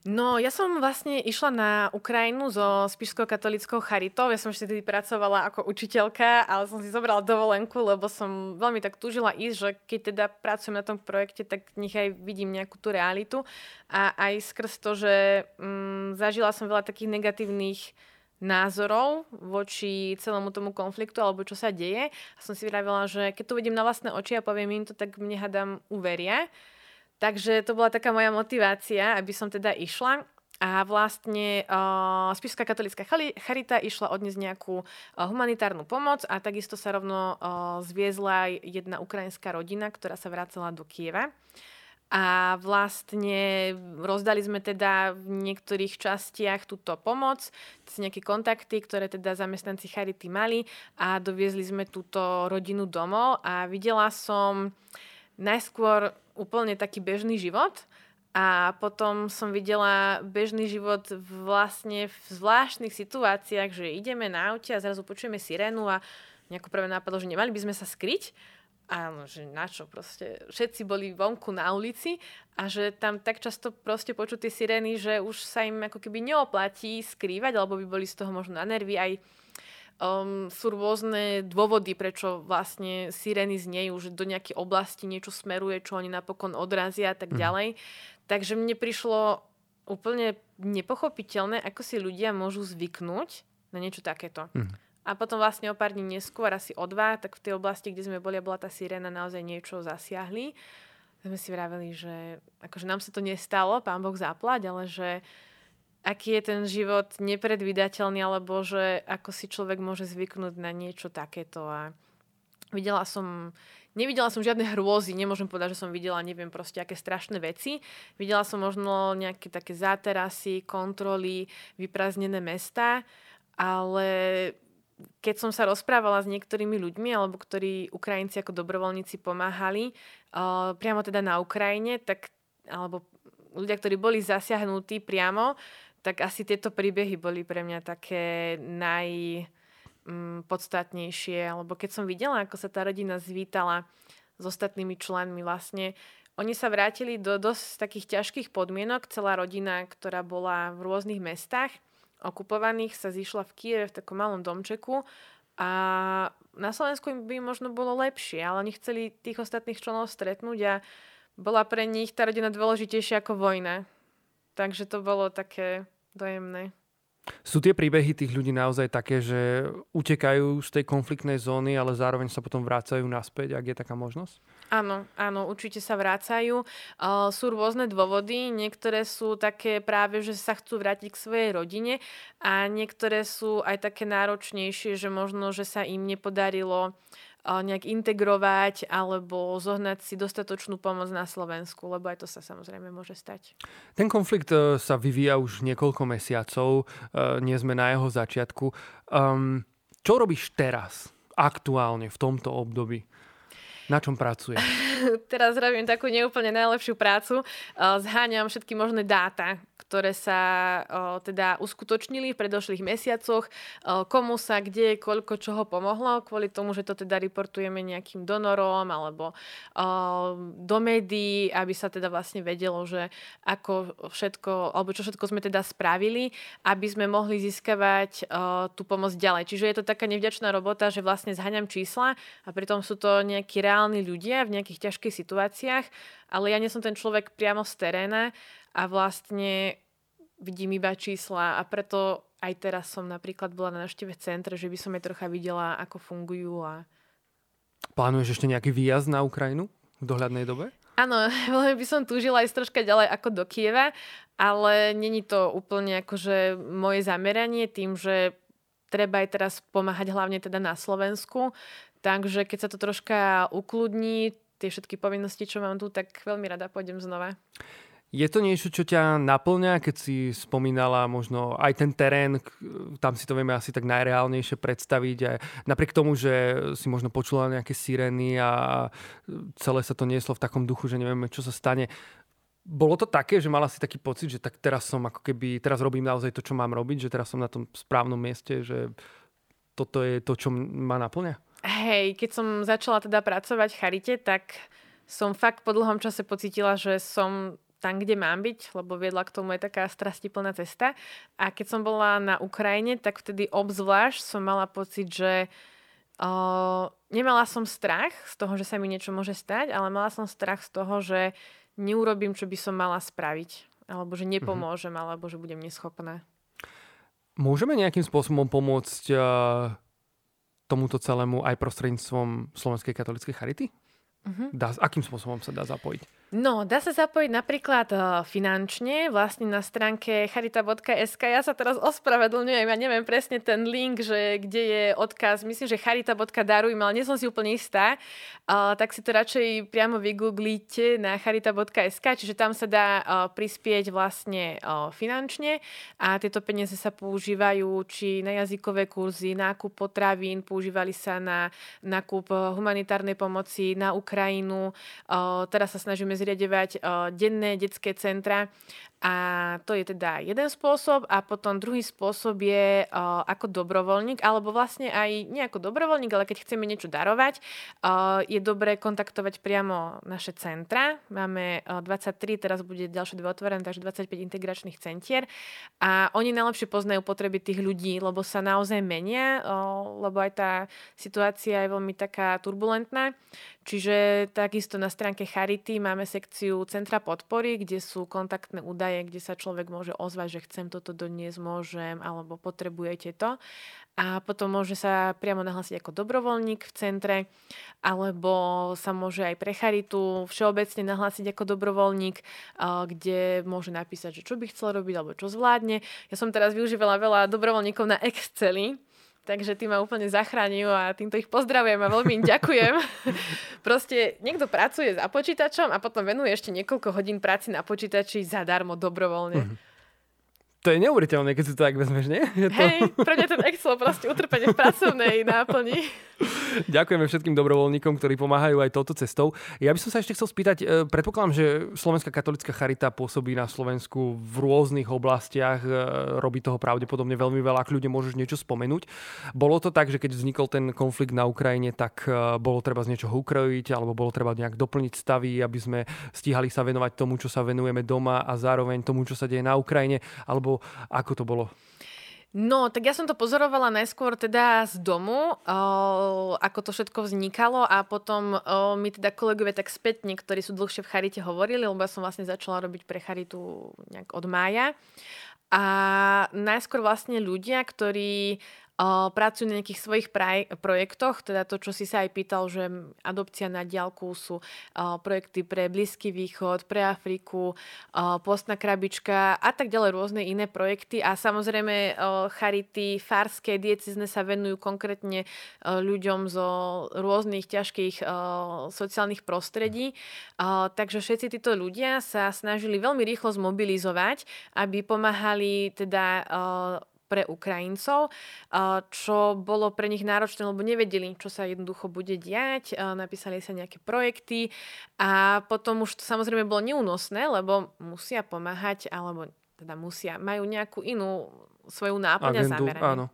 No, ja som vlastne išla na Ukrajinu so Spišskou katolickou charitou. Ja som ešte tedy pracovala ako učiteľka, ale som si zobrala dovolenku, lebo som veľmi tak túžila ísť, že keď teda pracujem na tom projekte, tak nech aj vidím nejakú tú realitu. A aj skrz to, že mm, zažila som veľa takých negatívnych názorov voči celému tomu konfliktu alebo čo sa deje. A som si vravila, že keď to vidím na vlastné oči a poviem im to, tak mne hadám uveria. Takže to bola taká moja motivácia, aby som teda išla. A vlastne uh, Spišská katolická charita išla odniesť nejakú uh, humanitárnu pomoc a takisto sa rovno uh, zviezla jedna ukrajinská rodina, ktorá sa vracala do Kieva. A vlastne rozdali sme teda v niektorých častiach túto pomoc, nejaké kontakty, ktoré teda zamestnanci Charity mali a doviezli sme túto rodinu domov a videla som najskôr úplne taký bežný život, a potom som videla bežný život vlastne v zvláštnych situáciách, že ideme na aute a zrazu počujeme sirénu a nejako prvé nápadlo, že nemali by sme sa skryť. Áno, že na čo proste. Všetci boli vonku na ulici a že tam tak často proste počuť tie sirény, že už sa im ako keby neoplatí skrývať, alebo by boli z toho možno na nervy. Aj um, sú rôzne dôvody, prečo vlastne sirény znejú, že do nejakej oblasti niečo smeruje, čo oni napokon odrazia a tak mhm. ďalej. Mm. Takže mne prišlo úplne nepochopiteľné, ako si ľudia môžu zvyknúť na niečo takéto. Mm. A potom vlastne o pár dní neskôr, asi o dva, tak v tej oblasti, kde sme boli a bola tá sirena, naozaj niečo zasiahli. sme si vraveli, že akože nám sa to nestalo, pán Boh zaplať, ale že aký je ten život nepredvídateľný, alebo že ako si človek môže zvyknúť na niečo takéto. A videla som Nevidela som žiadne hrôzy, nemôžem povedať, že som videla, neviem, proste aké strašné veci. Videla som možno nejaké také záterasy, kontroly, vyprázdnené mesta, ale keď som sa rozprávala s niektorými ľuďmi, alebo ktorí Ukrajinci ako dobrovoľníci pomáhali, uh, priamo teda na Ukrajine, tak, alebo ľudia, ktorí boli zasiahnutí priamo, tak asi tieto príbehy boli pre mňa také naj mm, alebo keď som videla, ako sa tá rodina zvítala s ostatnými členmi vlastne, oni sa vrátili do dosť takých ťažkých podmienok. Celá rodina, ktorá bola v rôznych mestách okupovaných, sa zišla v Kieve v takom malom domčeku a na Slovensku by možno bolo lepšie, ale oni chceli tých ostatných členov stretnúť a bola pre nich tá rodina dôležitejšia ako vojna. Takže to bolo také dojemné. Sú tie príbehy tých ľudí naozaj také, že utekajú z tej konfliktnej zóny, ale zároveň sa potom vrácajú naspäť, ak je taká možnosť? Áno, áno, určite sa vrácajú. Uh, sú rôzne dôvody, niektoré sú také práve, že sa chcú vrátiť k svojej rodine a niektoré sú aj také náročnejšie, že možno, že sa im nepodarilo nejak integrovať alebo zohnať si dostatočnú pomoc na Slovensku, lebo aj to sa samozrejme môže stať. Ten konflikt e, sa vyvíja už niekoľko mesiacov, e, nie sme na jeho začiatku. Um, čo robíš teraz, aktuálne, v tomto období? Na čom pracuje? Teraz robím takú neúplne najlepšiu prácu. E, zháňam všetky možné dáta, ktoré sa o, teda uskutočnili v predošlých mesiacoch, o, komu sa kde, koľko čoho pomohlo, kvôli tomu, že to teda reportujeme nejakým donorom alebo do médií, aby sa teda vlastne vedelo, že ako všetko, alebo čo všetko sme teda spravili, aby sme mohli získavať tú pomoc ďalej. Čiže je to taká nevďačná robota, že vlastne zhaňam čísla a pritom sú to nejakí reálni ľudia v nejakých ťažkých situáciách, ale ja nie som ten človek priamo z teréna a vlastne vidím iba čísla a preto aj teraz som napríklad bola na návšteve centre, že by som aj trocha videla, ako fungujú. A... Plánuješ ešte nejaký výjazd na Ukrajinu v dohľadnej dobe? Áno, veľmi by som túžila aj troška ďalej ako do Kieva, ale není to úplne akože moje zameranie tým, že treba aj teraz pomáhať hlavne teda na Slovensku. Takže keď sa to troška ukludní, tie všetky povinnosti, čo mám tu, tak veľmi rada pôjdem znova. Je to niečo, čo ťa naplňa, keď si spomínala možno aj ten terén, tam si to vieme asi tak najreálnejšie predstaviť. A napriek tomu, že si možno počula nejaké sirény a celé sa to nieslo v takom duchu, že nevieme, čo sa stane. Bolo to také, že mala si taký pocit, že tak teraz som ako keby, teraz robím naozaj to, čo mám robiť, že teraz som na tom správnom mieste, že toto je to, čo ma naplňa? Hej, keď som začala teda pracovať v Charite, tak som fakt po dlhom čase pocitila, že som tam, kde mám byť, lebo viedla k tomu je taká strastiplná cesta. A keď som bola na Ukrajine, tak vtedy obzvlášť som mala pocit, že uh, nemala som strach z toho, že sa mi niečo môže stať, ale mala som strach z toho, že neurobím, čo by som mala spraviť. Alebo že nepomôžem, mm-hmm. alebo že budem neschopná. Môžeme nejakým spôsobom pomôcť uh, tomuto celému aj prostredníctvom Slovenskej katolíckej charity? Uh-huh. Dá, akým spôsobom sa dá zapojiť? No, dá sa zapojiť napríklad uh, finančne, vlastne na stránke charita.sk. Ja sa teraz ospravedlňujem, ja neviem presne ten link, že kde je odkaz, myslím, že charita.daruj, ale nie som si úplne istá, uh, tak si to radšej priamo vygooglíte na charita.sk, čiže tam sa dá uh, prispieť vlastne finančne a tieto peniaze sa používajú či na jazykové kurzy, nákup potravín, používali sa na nákup humanitárnej pomoci na Ukrajinu. Teraz sa snažíme zriadevať uh, denné detské centra a to je teda jeden spôsob a potom druhý spôsob je uh, ako dobrovoľník, alebo vlastne aj nie ako dobrovoľník, ale keď chceme niečo darovať, uh, je dobré kontaktovať priamo naše centra. Máme uh, 23, teraz bude ďalšie dve otvorené, takže 25 integračných centier a oni najlepšie poznajú potreby tých ľudí, lebo sa naozaj menia, uh, lebo aj tá situácia je veľmi taká turbulentná. Čiže takisto na stránke Charity máme sekciu Centra podpory, kde sú kontaktné údaje, kde sa človek môže ozvať, že chcem toto doniesť, môžem, alebo potrebujete to. A potom môže sa priamo nahlásiť ako dobrovoľník v centre, alebo sa môže aj pre Charitu všeobecne nahlásiť ako dobrovoľník, kde môže napísať, že čo by chcel robiť, alebo čo zvládne. Ja som teraz využívala veľa dobrovoľníkov na Exceli, Takže tí ma úplne zachránil a týmto ich pozdravujem a veľmi im ďakujem. Proste niekto pracuje za počítačom a potom venuje ešte niekoľko hodín práci na počítači zadarmo, dobrovoľne. Mm-hmm. To je neuveriteľné, keď si to tak vezmeš, nie? Je to... Hej, pre mňa ten Excel proste utrpenie v pracovnej náplni. Ďakujeme všetkým dobrovoľníkom, ktorí pomáhajú aj touto cestou. Ja by som sa ešte chcel spýtať, e, predpokladám, že Slovenská katolická charita pôsobí na Slovensku v rôznych oblastiach, e, robí toho pravdepodobne veľmi veľa, ak ľudia môžeš niečo spomenúť. Bolo to tak, že keď vznikol ten konflikt na Ukrajine, tak e, bolo treba z niečoho ukrojiť, alebo bolo treba nejak doplniť stavy, aby sme stíhali sa venovať tomu, čo sa venujeme doma a zároveň tomu, čo sa deje na Ukrajine, alebo ako to bolo? No, tak ja som to pozorovala najskôr teda z domu, o, ako to všetko vznikalo a potom o, mi teda kolegovia tak spätne, ktorí sú dlhšie v Charite hovorili, lebo ja som vlastne začala robiť pre Charitu nejak od mája. A najskôr vlastne ľudia, ktorí pracujú na nejakých svojich praj- projektoch, teda to, čo si sa aj pýtal, že adopcia na diálku sú projekty pre Blízky východ, pre Afriku, postná krabička a tak ďalej, rôzne iné projekty a samozrejme charity farské, diecizne sa venujú konkrétne ľuďom zo rôznych ťažkých sociálnych prostredí. Takže všetci títo ľudia sa snažili veľmi rýchlo zmobilizovať, aby pomáhali teda pre Ukrajincov, čo bolo pre nich náročné, lebo nevedeli, čo sa jednoducho bude diať. Napísali sa nejaké projekty a potom už to samozrejme bolo neúnosné, lebo musia pomáhať, alebo teda musia, majú nejakú inú svoju náplň a zameranie. Áno.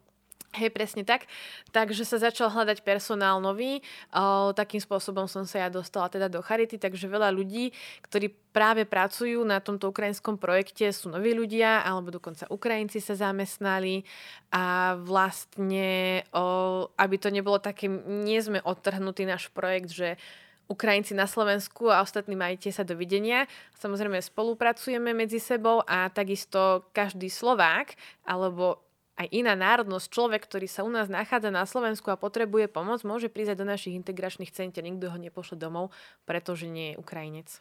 Hej, presne tak. Takže sa začal hľadať personál nový. O, takým spôsobom som sa ja dostala teda do Charity, takže veľa ľudí, ktorí práve pracujú na tomto ukrajinskom projekte, sú noví ľudia, alebo dokonca Ukrajinci sa zamestnali a vlastne, o, aby to nebolo také, nie sme odtrhnutý náš projekt, že Ukrajinci na Slovensku a ostatní majte sa dovidenia. Samozrejme spolupracujeme medzi sebou a takisto každý Slovák alebo aj iná národnosť, človek, ktorý sa u nás nachádza na Slovensku a potrebuje pomoc, môže prísť do našich integračných centier. Nikto ho nepošle domov, pretože nie je Ukrajinec.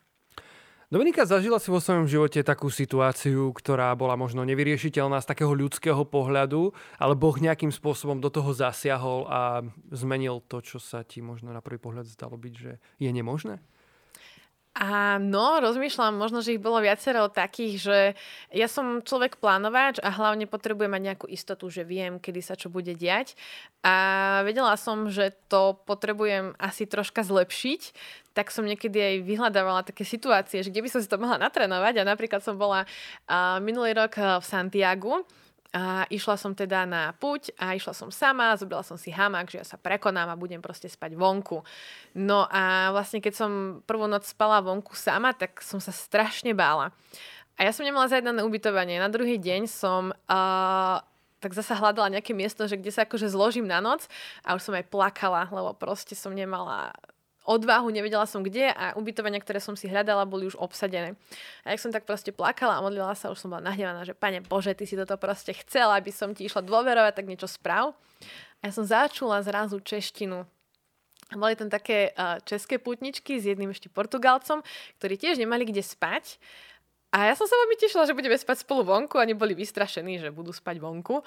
Dominika, zažila si vo svojom živote takú situáciu, ktorá bola možno nevyriešiteľná z takého ľudského pohľadu, ale Boh nejakým spôsobom do toho zasiahol a zmenil to, čo sa ti možno na prvý pohľad zdalo byť, že je nemožné? Áno, rozmýšľam, možno, že ich bolo viacero takých, že ja som človek plánovač a hlavne potrebujem mať nejakú istotu, že viem, kedy sa čo bude diať. A vedela som, že to potrebujem asi troška zlepšiť, tak som niekedy aj vyhľadávala také situácie, že kde by som si to mohla natrénovať. A napríklad som bola minulý rok v Santiagu a išla som teda na puť a išla som sama, zobrala som si hamak, že ja sa prekonám a budem proste spať vonku. No a vlastne keď som prvú noc spala vonku sama, tak som sa strašne bála. A ja som nemala zajednané ubytovanie. Na druhý deň som uh, tak zasa hľadala nejaké miesto, že kde sa akože zložím na noc a už som aj plakala, lebo proste som nemala odvahu, nevedela som kde a ubytovania, ktoré som si hľadala, boli už obsadené. A jak som tak proste plakala a modlila sa, už som bola nahnevaná, že pane Bože, ty si toto proste chcela, aby som ti išla dôverovať, tak niečo správ. A ja som začula zrazu češtinu Boli tam také české putničky s jedným ešte Portugalcom, ktorí tiež nemali kde spať. A ja som sa veľmi tešila, že budeme spať spolu vonku a neboli vystrašení, že budú spať vonku.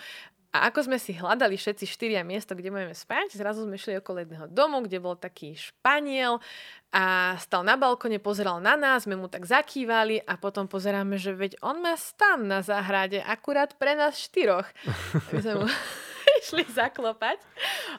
A ako sme si hľadali všetci štyria miesto, kde budeme spať, zrazu sme šli okolo jedného domu, kde bol taký Španiel a stal na balkone, pozeral na nás, sme mu tak zakývali a potom pozeráme, že veď on má stan na záhrade, akurát pre nás štyroch. my sme mu išli zaklopať.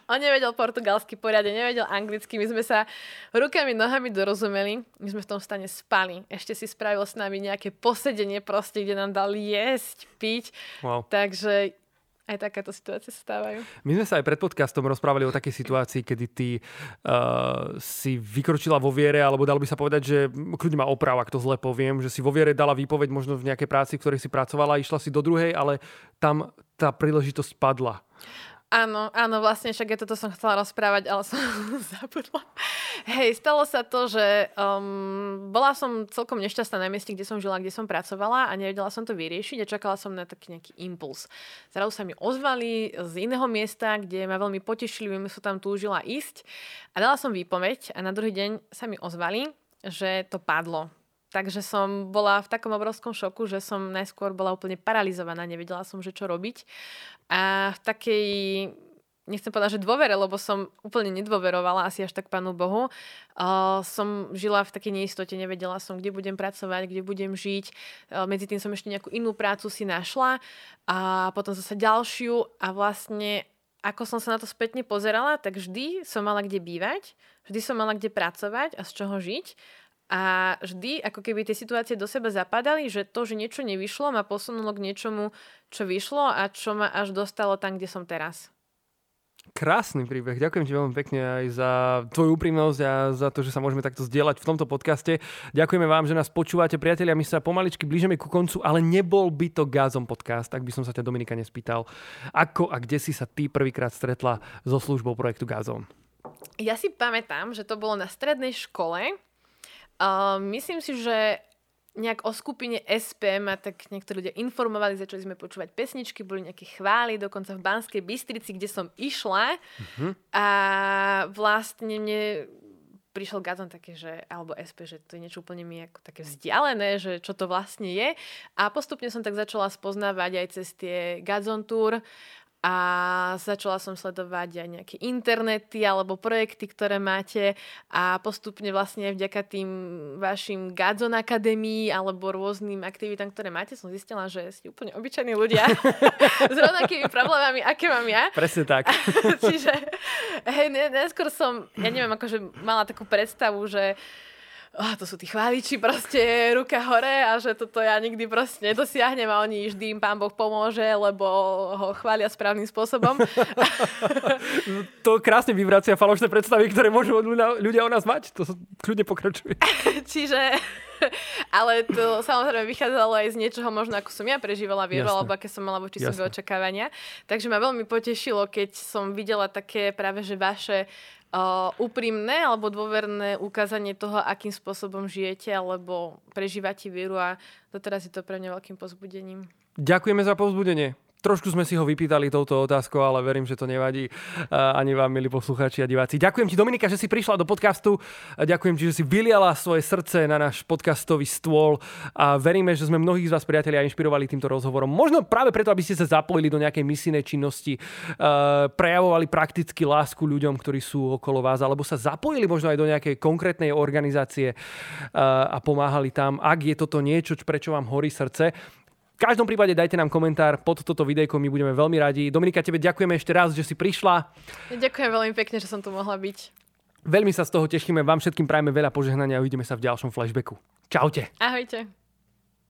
On nevedel portugalsky poriadne, nevedel anglicky. My sme sa rukami, nohami dorozumeli. My sme v tom stane spali. Ešte si spravil s nami nejaké posedenie proste, kde nám dal jesť, piť. Wow. Takže aj takéto situácie sa stávajú. My sme sa aj pred podcastom rozprávali o takej situácii, kedy ty uh, si vykročila vo viere, alebo dalo by sa povedať, že kľudne ma oprav, ak to zle poviem, že si vo viere dala výpoveď možno v nejakej práci, v ktorej si pracovala, išla si do druhej, ale tam tá príležitosť padla. Áno, áno, vlastne však ja toto som chcela rozprávať, ale som zabudla. Hej, stalo sa to, že um, bola som celkom nešťastná na mieste, kde som žila, kde som pracovala a nevedela som to vyriešiť a čakala som na taký nejaký impuls. Zrazu sa mi ozvali z iného miesta, kde ma veľmi potešili, veľmi som tam túžila ísť a dala som výpoveď a na druhý deň sa mi ozvali, že to padlo. Takže som bola v takom obrovskom šoku, že som najskôr bola úplne paralizovaná, nevedela som, že čo robiť. A v takej, nechcem povedať, že dôvere, lebo som úplne nedôverovala asi až tak Pánu Bohu. Uh, som žila v takej neistote, nevedela som, kde budem pracovať, kde budem žiť. Uh, medzi tým som ešte nejakú inú prácu si našla a potom zase ďalšiu a vlastne ako som sa na to spätne pozerala, tak vždy som mala kde bývať, vždy som mala kde pracovať a z čoho žiť. A vždy, ako keby tie situácie do seba zapadali, že to, že niečo nevyšlo, ma posunulo k niečomu, čo vyšlo a čo ma až dostalo tam, kde som teraz. Krásny príbeh. Ďakujem ti veľmi pekne aj za tvoju úprimnosť a za to, že sa môžeme takto zdieľať v tomto podcaste. Ďakujeme vám, že nás počúvate, priatelia. My sa pomaličky blížime ku koncu, ale nebol by to Gázom podcast, ak by som sa ťa Dominika nespýtal. Ako a kde si sa ty prvýkrát stretla so službou projektu Gázom? Ja si pamätám, že to bolo na strednej škole Uh, myslím si, že nejak o skupine SP ma tak niektorí ľudia informovali, začali sme počúvať pesničky, boli nejaké chvály, dokonca v Banskej Bystrici, kde som išla uh-huh. a vlastne mne prišiel Gazon také, že, alebo SP, že to je niečo úplne mi ako také vzdialené, že čo to vlastne je. A postupne som tak začala spoznávať aj cez tie Gazon Tour a začala som sledovať aj nejaké internety alebo projekty, ktoré máte a postupne vlastne vďaka tým vašim Gadzon Akadémii alebo rôznym aktivitám, ktoré máte, som zistila, že ste úplne obyčajní ľudia s rovnakými problémami, aké mám ja. Presne tak. Čiže hej, neskôr som, ja neviem, akože mala takú predstavu, že oh, to sú tí chváliči, proste ruka hore a že toto ja nikdy proste nedosiahnem a oni vždy im pán Boh pomôže, lebo ho chvália správnym spôsobom. to krásne vyvracia falošné predstavy, ktoré môžu ľudia o nás mať. To kľudne pokračuje. Čiže ale to samozrejme vychádzalo aj z niečoho možno, ako som ja prežívala vieru, alebo aké som mala voči sebe očakávania. Takže ma veľmi potešilo, keď som videla také práve, že vaše uh, úprimné alebo dôverné ukázanie toho, akým spôsobom žijete alebo prežívate vieru a doteraz je to pre mňa veľkým pozbudením. Ďakujeme za povzbudenie. Trošku sme si ho vypýtali touto otázkou, ale verím, že to nevadí ani vám, milí poslucháči a diváci. Ďakujem ti, Dominika, že si prišla do podcastu. Ďakujem ti, že si vyliala svoje srdce na náš podcastový stôl a veríme, že sme mnohých z vás, priatelia, inšpirovali týmto rozhovorom. Možno práve preto, aby ste sa zapojili do nejakej misijnej činnosti, prejavovali prakticky lásku ľuďom, ktorí sú okolo vás, alebo sa zapojili možno aj do nejakej konkrétnej organizácie a pomáhali tam, ak je toto niečo, prečo vám horí srdce. V každom prípade dajte nám komentár pod toto videjko, my budeme veľmi radi. Dominika, tebe ďakujeme ešte raz, že si prišla. Ďakujem veľmi pekne, že som tu mohla byť. Veľmi sa z toho tešíme, vám všetkým prajeme veľa požehnania a uvidíme sa v ďalšom flashbacku. Čaute. Ahojte.